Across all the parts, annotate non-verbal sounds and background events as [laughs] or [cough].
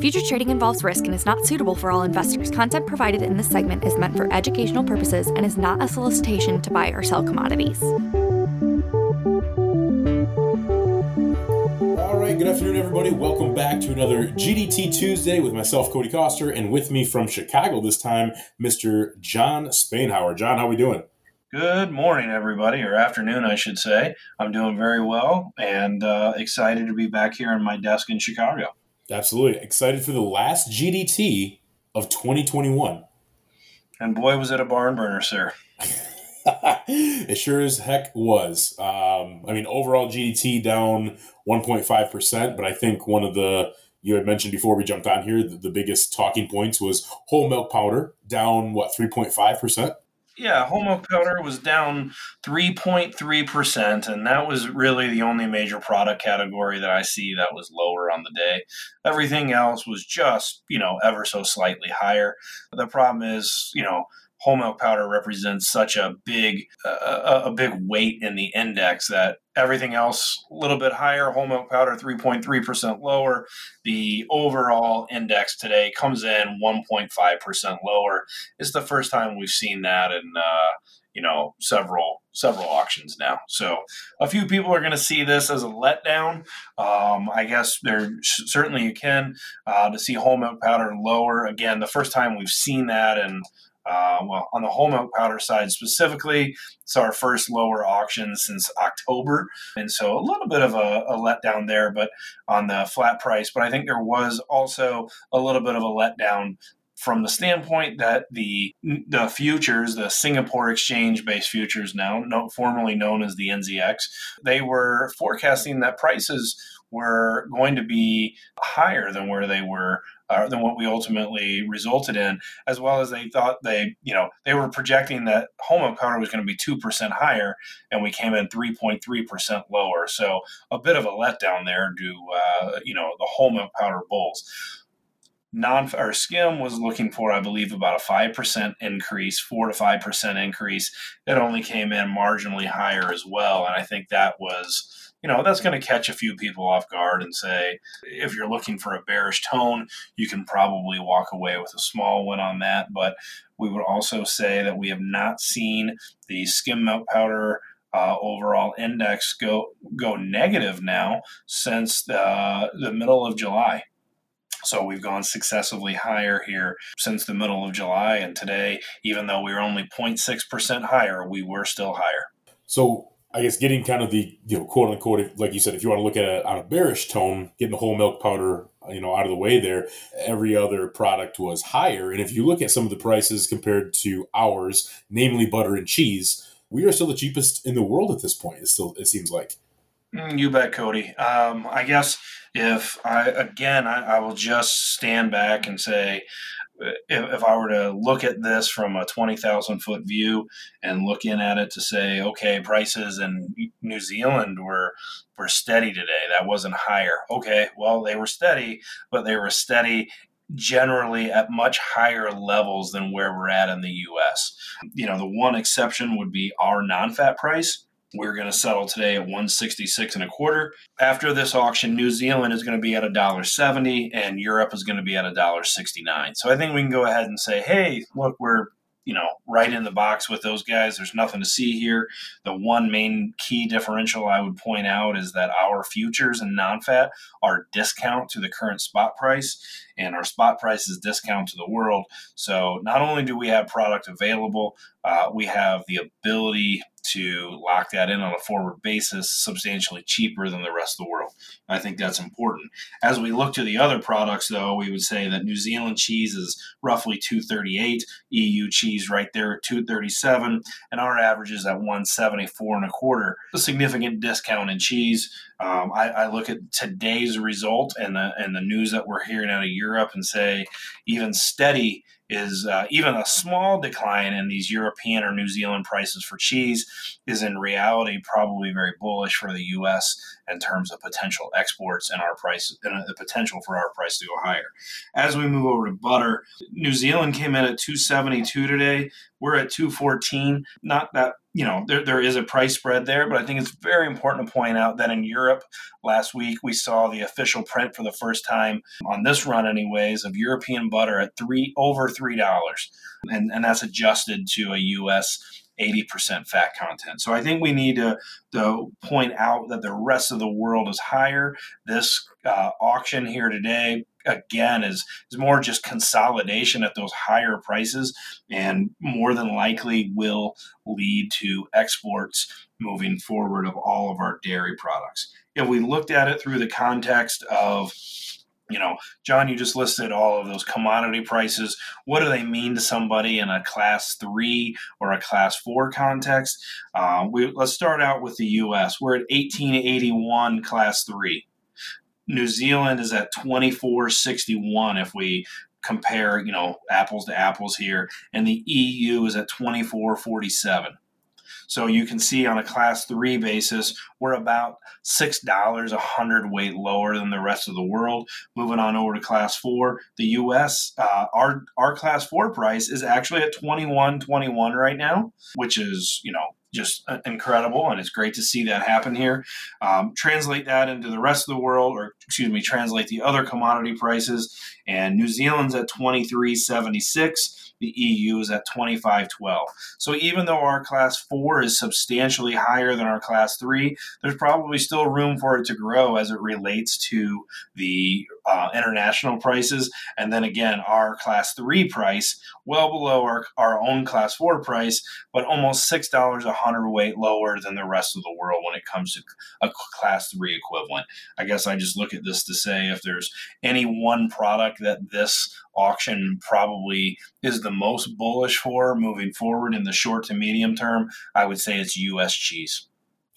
Future trading involves risk and is not suitable for all investors. Content provided in this segment is meant for educational purposes and is not a solicitation to buy or sell commodities. All right, good afternoon, everybody. Welcome back to another GDT Tuesday with myself, Cody Koster, and with me from Chicago this time, Mr. Jon Spainhour. Jon, how are we doing? Good morning, everybody, or afternoon, I should say. I'm doing very well and uh, excited to be back here on my desk in Chicago. Absolutely. Excited for the last GDT of 2021. And boy, was it a barn burner, sir. [laughs] it sure as heck was. Um, I mean, overall GDT down 1.5%, but I think one of the, you had mentioned before we jumped on here, the, the biggest talking points was whole milk powder down, what, 3.5%? Yeah, milk powder was down 3.3%, and that was really the only major product category that I see that was lower on the day. Everything else was just, you know, ever so slightly higher. The problem is, you know, whole milk powder represents such a big a big weight in the index that everything else a little bit higher whole milk powder 3.3% lower. The overall index today comes in 1.5% lower. It's the first time we've seen that in uh, you know several several auctions now. So a few people are going to see this as a letdown. Um, i guess there certainly you can uh, to see whole milk powder lower. Again the first time we've seen that and uh, well, on the whole milk powder side specifically, it's our first lower auction since October. And so a little bit of a, a, letdown there, but on the flat price. But I think there was also a little bit of a letdown from the standpoint that the the futures, the Singapore exchange based futures now, no, formerly known as the NZX, they were forecasting that prices were going to be higher than where they were uh, than what we ultimately resulted in, as well as they thought they, you know, they were projecting that whole milk powder was going to be 2% higher, and we came in 3.3% lower. So a bit of a letdown there to, uh, you know, the whole milk powder bulls. Non or skim was looking for, I believe, about a 5% increase, 4 to 5% increase. It only came in marginally higher as well. And I think that was you know, that's going to catch a few people off guard and say, if you're looking for a bearish tone, you can probably walk away with a small one on that. But we would also say that we have not seen the skim milk powder uh, overall index go go negative now since the, the middle of July. So we've gone successively higher here since the middle of July. And today, even though we were only 0.6% higher, we were still higher. So I guess getting kind of the you know quote unquote like you said if you want to look at it on a bearish tone, getting the whole milk powder you know out of the way there, every other product was higher. And if you look at some of the prices compared to ours, namely butter and cheese, we are still the cheapest in the world at this point. It still it seems like. Mm, you bet, Cody. Um, I guess if I again I, I will just stand back and say if, I were to look at this from a 20,000 foot view and look in at it to say, okay, prices in New Zealand were, were steady today. That wasn't higher. Okay, well, they were steady, but they were steady generally at much higher levels than where we're at in the US. You know, the one exception would be our non fat price we're going to settle today at 166 and a quarter. After this auction, New Zealand is going to be at a dollar 70 and Europe is going to be at a dollar 69. So I think we can go ahead and say, hey, look, we're you know, right in the box with those guys. There's nothing to see here. The one main key differential I would point out is that our futures and non-fat are discount to the current spot price, and our spot price is discount to the world. So not only do we have product available, uh, we have the ability to lock that in on a forward basis substantially cheaper than the rest of the world. I think that's important. As we look to the other products, though, we would say that New Zealand cheese is roughly 238, EU cheese right there at 237, and our average is at 174 and a quarter. A significant discount in cheese. Um, I, I, look at today's result and the and the news that we're hearing out of Europe and say even steady is uh, even a small decline in these European or New Zealand prices for cheese is in reality probably very bullish for the U.S. in terms of potential exports and our price and the potential for our price to go higher. As we move over to butter, New Zealand came in at 272 today. We're at 214. Not that you know, there, there is a price spread there, but I think it's very important to point out that in Europe last week we saw the official print for the first time on this run, anyways, of European butter at three over three dollars, and and that's adjusted to a U.S. 80% fat content. So I think we need to, to point out that the rest of the world is higher. This uh, auction here today again is is more just consolidation at those higher prices and more than likely will lead to exports moving forward of all of our dairy products. If we looked at it through the context of you know, Jon, you just listed all of those commodity prices. What do they mean to somebody in a class three or a class four context? Uh, we, let's start out with the U.S. We're at 1881 class three. New Zealand is at 2461 if we compare, you know, apples to apples here, and the EU is at 2447. So you can see on a class three basis, we're about $6 a hundred weight lower than the rest of the world. Moving on over to class four, the US, uh, our, our class four price is actually at 21.21 right now, which is, you know, just uh, incredible, and it's great to see that happen here. Um, translate that into the rest of the world, or excuse me, translate the other commodity prices, and New Zealand's at twenty three seventy six the EU is at 2512. So even though our class 4 is substantially higher than our class 3, there's probably still room for it to grow as it relates to the uh, international prices. And then again, our class 3 price, well below our, our own class 4 price, but almost $6 a hundredweight lower than the rest of the world when it comes to a class 3 equivalent. I guess I just look at this to say if there's any one product that this auction probably is the most bullish for moving forward in the short to medium term, I would say it's U.S. cheese.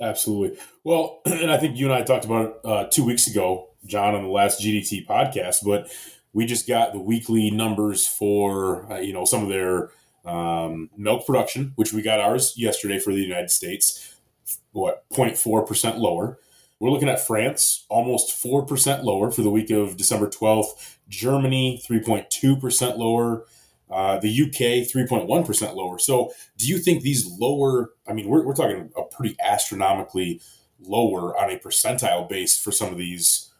Absolutely. Well, [clears throat] and I think you and I talked about it uh, two weeks ago, Jon, on the last GDT podcast, but we just got the weekly numbers for, uh, you know, some of their um, milk production, which we got ours yesterday for the United States, what, 0.4% lower. We're looking at France, almost 4% lower for the week of December 12th. Germany, 3.2% lower. Uh, the UK, 3.1% lower. So, do you think these lower, I mean, we're, we're talking a pretty astronomically lower on a percentile base for some of these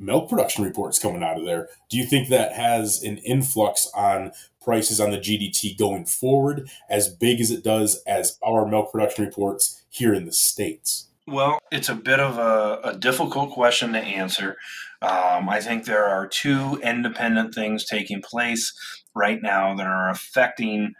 milk production reports coming out of there. Do you think that has an influx on prices on the GDT going forward as big as it does as our milk production reports here in the States? Well, it's a bit of a, a difficult question to answer. Um, I think there are two independent things taking place right now that are affecting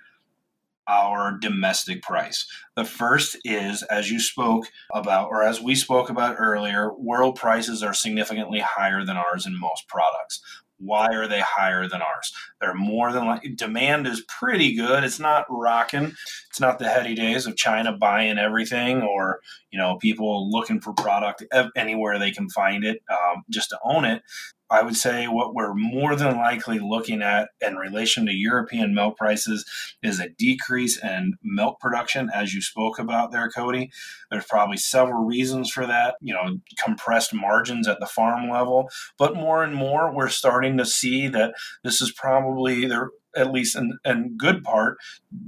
our domestic price. The first is, as you spoke about, or as we spoke about earlier, world prices are significantly higher than ours in most products. Why are they higher than ours? They're more than like demand is pretty good. It's not rocking. It's not the heady days of China buying everything or you know people looking for product anywhere they can find it um, just to own it. I would say what we're more than likely looking at in relation to European milk prices is a decrease in milk production, as you spoke about there, Cody. There's probably several reasons for that, you know, compressed margins at the farm level. But more and more, we're starting to see that this is probably there at least in, in good part,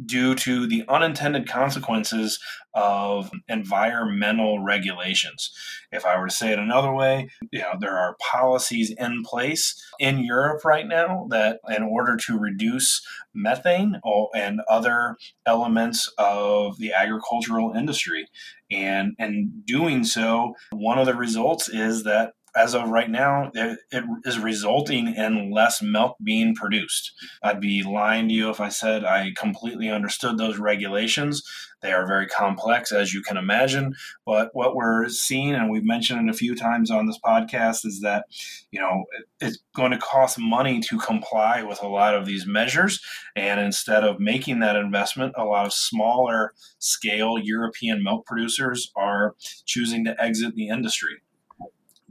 due to the unintended consequences of environmental regulations. If I were to say it another way, you know, there are policies in place in Europe right now that, in order to reduce methane and other elements of the agricultural industry, and in doing so, one of the results is that as of right now, it, it is resulting in less milk being produced. I'd be lying to you if I said I completely understood those regulations. They are very complex, as you can imagine. But what we're seeing, and we've mentioned it a few times on this podcast, is that you know it, it's going to cost money to comply with a lot of these measures. And instead of making that investment, a lot of smaller scale European milk producers are choosing to exit the industry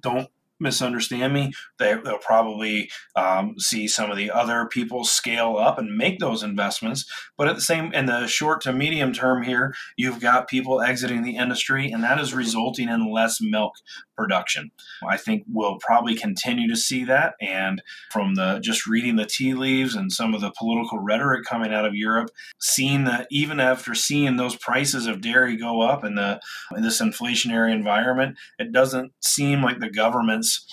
don't misunderstand me. They, will probably um, see some of the other people scale up and make those investments. But at the same, in the short to medium term here, you've got people exiting the industry, and that is resulting in less milk production. I think we'll probably continue to see that. And from the just reading the tea leaves and some of the political rhetoric coming out of Europe, seeing that even after seeing those prices of dairy go up in the in this inflationary environment, it doesn't seem like the government's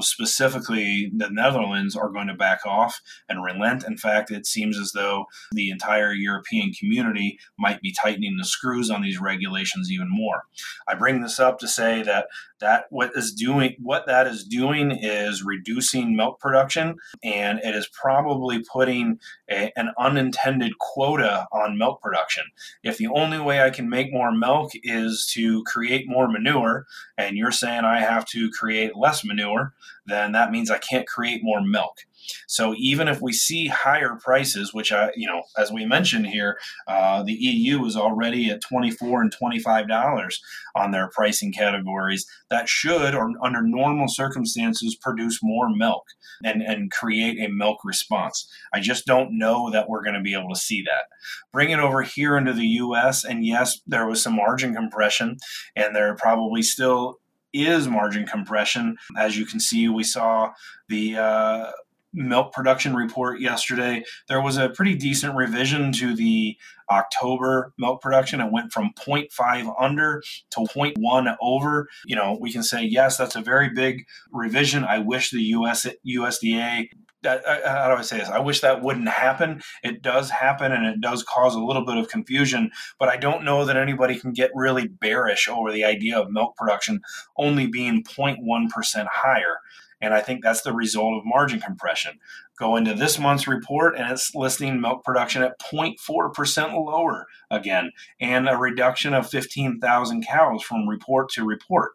specifically the Netherlands are going to back off and relent. In fact, it seems as though the entire European community might be tightening the screws on these regulations even more. I bring this up to say that that what is doing what that is doing is reducing milk production and it is probably putting a, an unintended quota on milk production. If the only way i can make more milk is to create more manure and you're saying i have to create less manure then that means i can't create more milk so even if we see higher prices, which I, you know, as we mentioned here, uh, the EU is already at 24 and 25 dollars on their pricing categories. That should, or under normal circumstances, produce more milk and and create a milk response. I just don't know that we're going to be able to see that. Bring it over here into the U.S. and yes, there was some margin compression, and there probably still is margin compression. As you can see, we saw the uh, milk production report yesterday, there was a pretty decent revision to the October milk production. It went from 0.5 under to 0.1 over. You know, we can say, yes, that's a very big revision. I wish the US, USDA how do I say this? I wish that wouldn't happen. It does happen and it does cause a little bit of confusion, but I don't know that anybody can get really bearish over the idea of milk production only being 0.1% higher. And I think that's the result of margin compression. Go into this month's report and it's listing milk production at 0.4% lower again, and a reduction of 15,000 cows from report to report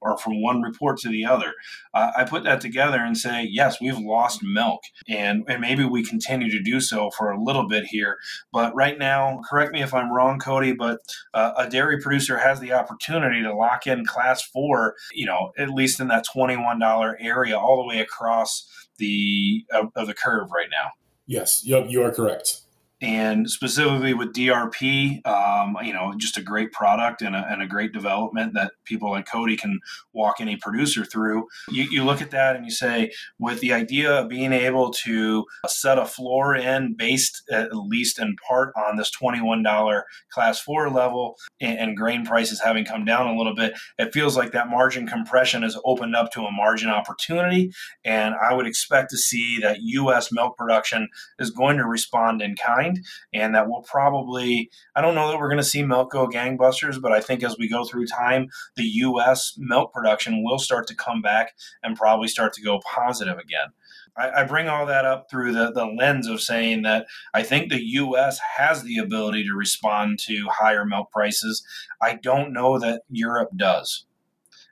or from one report to the other. Uh, I put that together and say, yes, we've lost milk, and, and maybe we continue to do so for a little bit here. But right now, correct me if I'm wrong, Cody, but uh, a dairy producer has the opportunity to lock in class four, you know, at least in that $21 area all the way across the of, of the curve right now. Yes, you are correct and specifically with DRP, um, you know, just a great product and a, and a, great development that people like Cody can walk any producer through. You, you, look at that and you say, with the idea of being able to set a floor in based at least in part on this $21 class four level and, and grain prices having come down a little bit, it feels like that margin compression has opened up to a margin opportunity. And I would expect to see that U.S. milk production is going to respond in kind mind, and that we'll probably, I don't know that we're going to see milk go gangbusters, but I think as we go through time, the U.S. milk production will start to come back and probably start to go positive again. I, bring all that up through the, the lens of saying that I think the U.S. has the ability to respond to higher milk prices. I don't know that Europe does.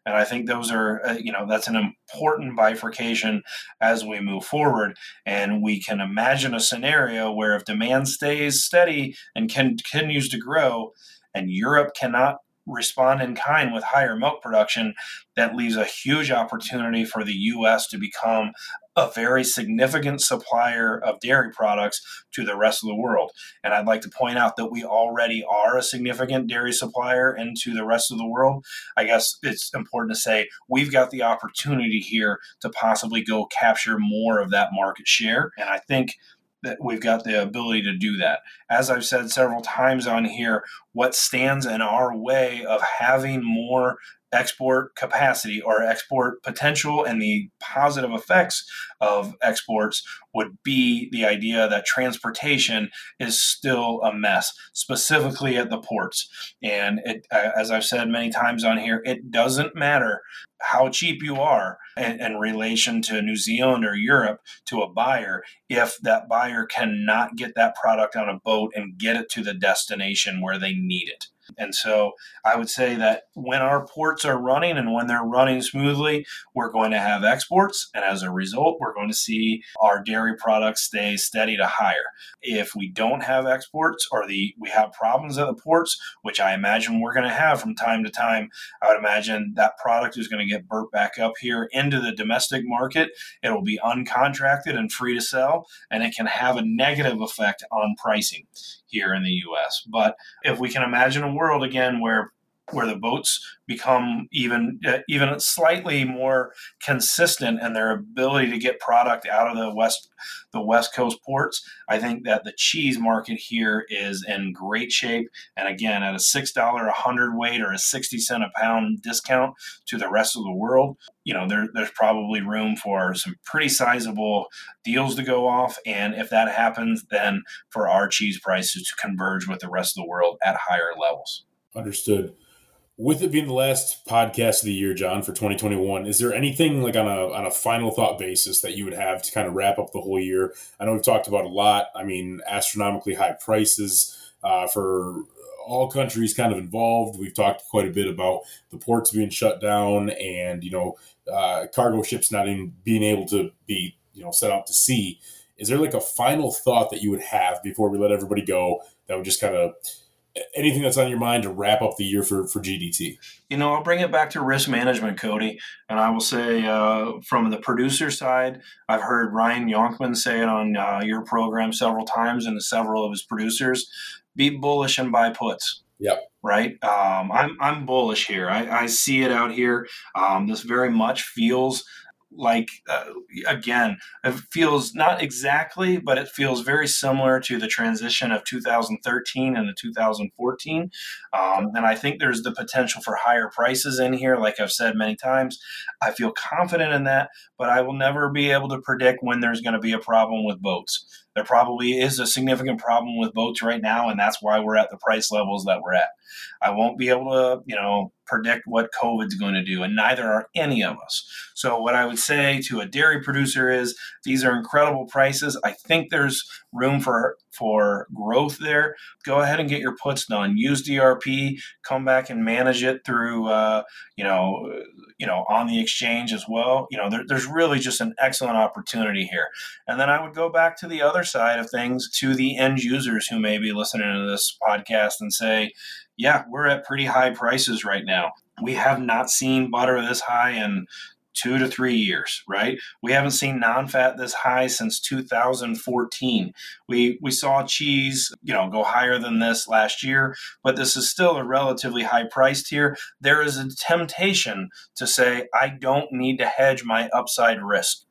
And I think those are, uh, you know, that's an important bifurcation as we move forward. And we can imagine a scenario where if demand stays steady and continues to grow, and Europe cannot respond in kind with higher milk production, that leaves a huge opportunity for the U.S. to become a very significant supplier of dairy products to the rest of the world. And I'd like to point out that we already are a significant dairy supplier into the rest of the world. I guess it's important to say we've got the opportunity here to possibly go capture more of that market share. And I think that we've got the ability to do that. As I've said several times on here, what stands in our way of having more export capacity or export potential and the positive effects of exports would be the idea that transportation is still a mess, specifically at the ports. And it, uh, as I've said many times on here, it doesn't matter how cheap you are in, in, relation to New Zealand or Europe to a buyer if that buyer cannot get that product on a boat and get it to the destination where they need it. And so I would say that when our ports are running and when they're running smoothly, we're going to have exports. And as a result, we're going to see our dairy products stay steady to higher. If we don't have exports or the we have problems at the ports, which I imagine we're going to have from time to time, I would imagine that product is going to get burnt back up here into the domestic market. It will be uncontracted and free to sell, and it can have a negative effect on pricing here in the US. But if we can imagine a world again where where the boats become even uh, even slightly more consistent in their ability to get product out of the west the west coast ports i think that the cheese market here is in great shape. And again at a six dollar a hundred weight or a 60 cent a pound discount to the rest of the world you know there, there's probably room for some pretty sizable deals to go off. And if that happens then for our cheese prices to converge with the rest of the world at higher levels. Understood with it being the last podcast of the year, Jon, for 2021, is there anything like on a on a final thought basis that you would have to kind of wrap up the whole year? I know we've talked about a lot. I mean, astronomically high prices uh, for all countries kind of involved. We've talked quite a bit about the ports being shut down and you know uh, cargo ships not even being able to be you know set out to sea. Is there like a final thought that you would have before we let everybody go that would just kind of anything that's on your mind to wrap up the year for, for GDT? You know, I'll bring it back to risk management, Cody. And I will say uh, from the producer side, I've heard Ryan Yonkman say it on uh, your program several times and several of his producers be bullish and buy puts. Yep. Right. Um, I'm, I'm bullish here. I, I see it out here. Um, this very much feels like uh, again it feels not exactly but it feels very similar to the transition of 2013 and the 2014 um, and i think there's the potential for higher prices in here like i've said many times. I feel confident in that but i will never be able to predict when there's going to be a problem with boats. There probably is a significant problem with boats right now, and that's why we're at the price levels that we're at. I won't be able to, you know, predict what COVID's going to do, and neither are any of us. So, what I would say to a dairy producer is these are incredible prices. I think there's room for for growth there. Go ahead and get your puts done. Use DRP. Come back and manage it through, uh, you know, you know, on the exchange as well. You know, there, there's really just an excellent opportunity here. And then I would go back to the other side of things to the end users who may be listening to this podcast and say, yeah, we're at pretty high prices right now. We have not seen butter this high in two to three years, right? We haven't seen non-fat this high since 2014. We we saw cheese, you know, go higher than this last year, but this is still a relatively high priced here. There is a temptation to say I don't need to hedge my upside risk.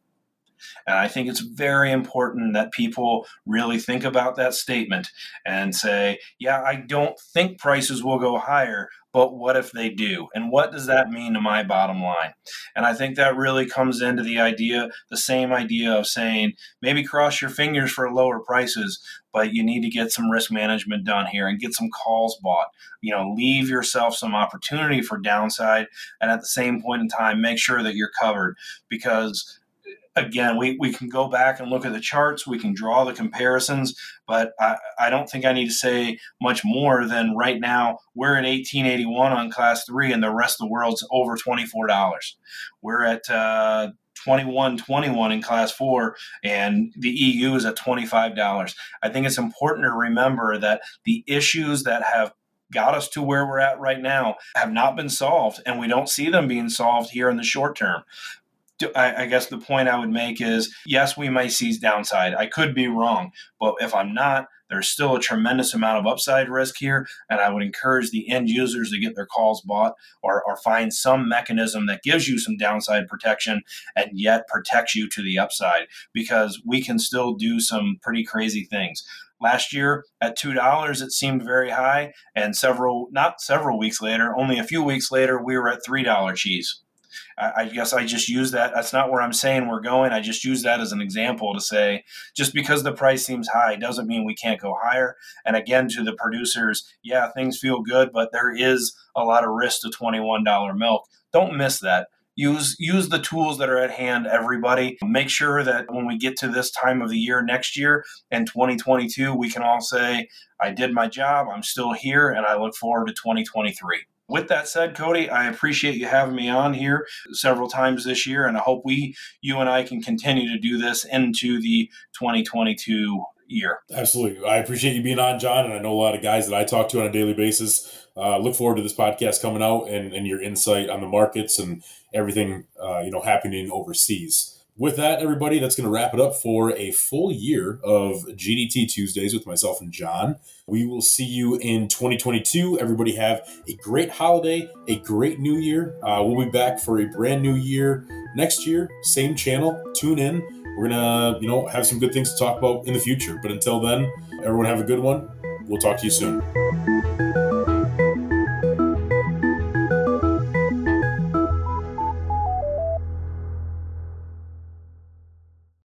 And I think it's very important that people really think about that statement and say, yeah, I don't think prices will go higher, but what if they do? And what does that mean to my bottom line? And I think that really comes into the idea, the same idea of saying, maybe cross your fingers for lower prices, but you need to get some risk management done here and get some calls bought. You know, leave yourself some opportunity for downside. And at the same point in time, make sure that you're covered because again, we, we can go back and look at the charts, we can draw the comparisons, but I, I don't think I need to say much more than right now we're at 1881 on class three, and the rest of the world's over $24. We're at uh, 2121 in class four, and the EU is at $25. I think it's important to remember that the issues that have got us to where we're at right now have not been solved, and we don't see them being solved here in the short term. I, guess the point I would make is yes, we might see downside. I could be wrong, but if I'm not, there's still a tremendous amount of upside risk here. And I would encourage the end users to get their calls bought or, or find some mechanism that gives you some downside protection and yet protects you to the upside because we can still do some pretty crazy things. Last year at $2, it seemed very high. And several, not several weeks later, only a few weeks later, we were at $3 cheese. I, guess I just use that. That's not where I'm saying we're going. I just use that as an example to say just because the price seems high doesn't mean we can't go higher. And again, to the producers, yeah, things feel good, but there is a lot of risk to $21 milk. Don't miss that use use the tools that are at hand everybody make sure that when we get to this time of the year next year in 2022 we can all say i did my job i'm still here and i look forward to 2023 with that said, Cody, I appreciate you having me on here several times this year, and I hope we, you and I, can continue to do this into the 2022 year. Absolutely. I appreciate you being on, Jon, and I know a lot of guys that I talk to on a daily basis. Uh, look forward to this podcast coming out and, and your insight on the markets and everything uh, you know happening overseas. With that, everybody, that's going to wrap it up for a full year of GDT Tuesdays with myself and Jon. We will see you in 2022. Everybody have a great holiday, a great new year. Uh, we'll be back for a brand new year next year, same channel. Tune in. We're gonna, you know, have some good things to talk about in the future. But until then, everyone have a good one. We'll talk to you soon.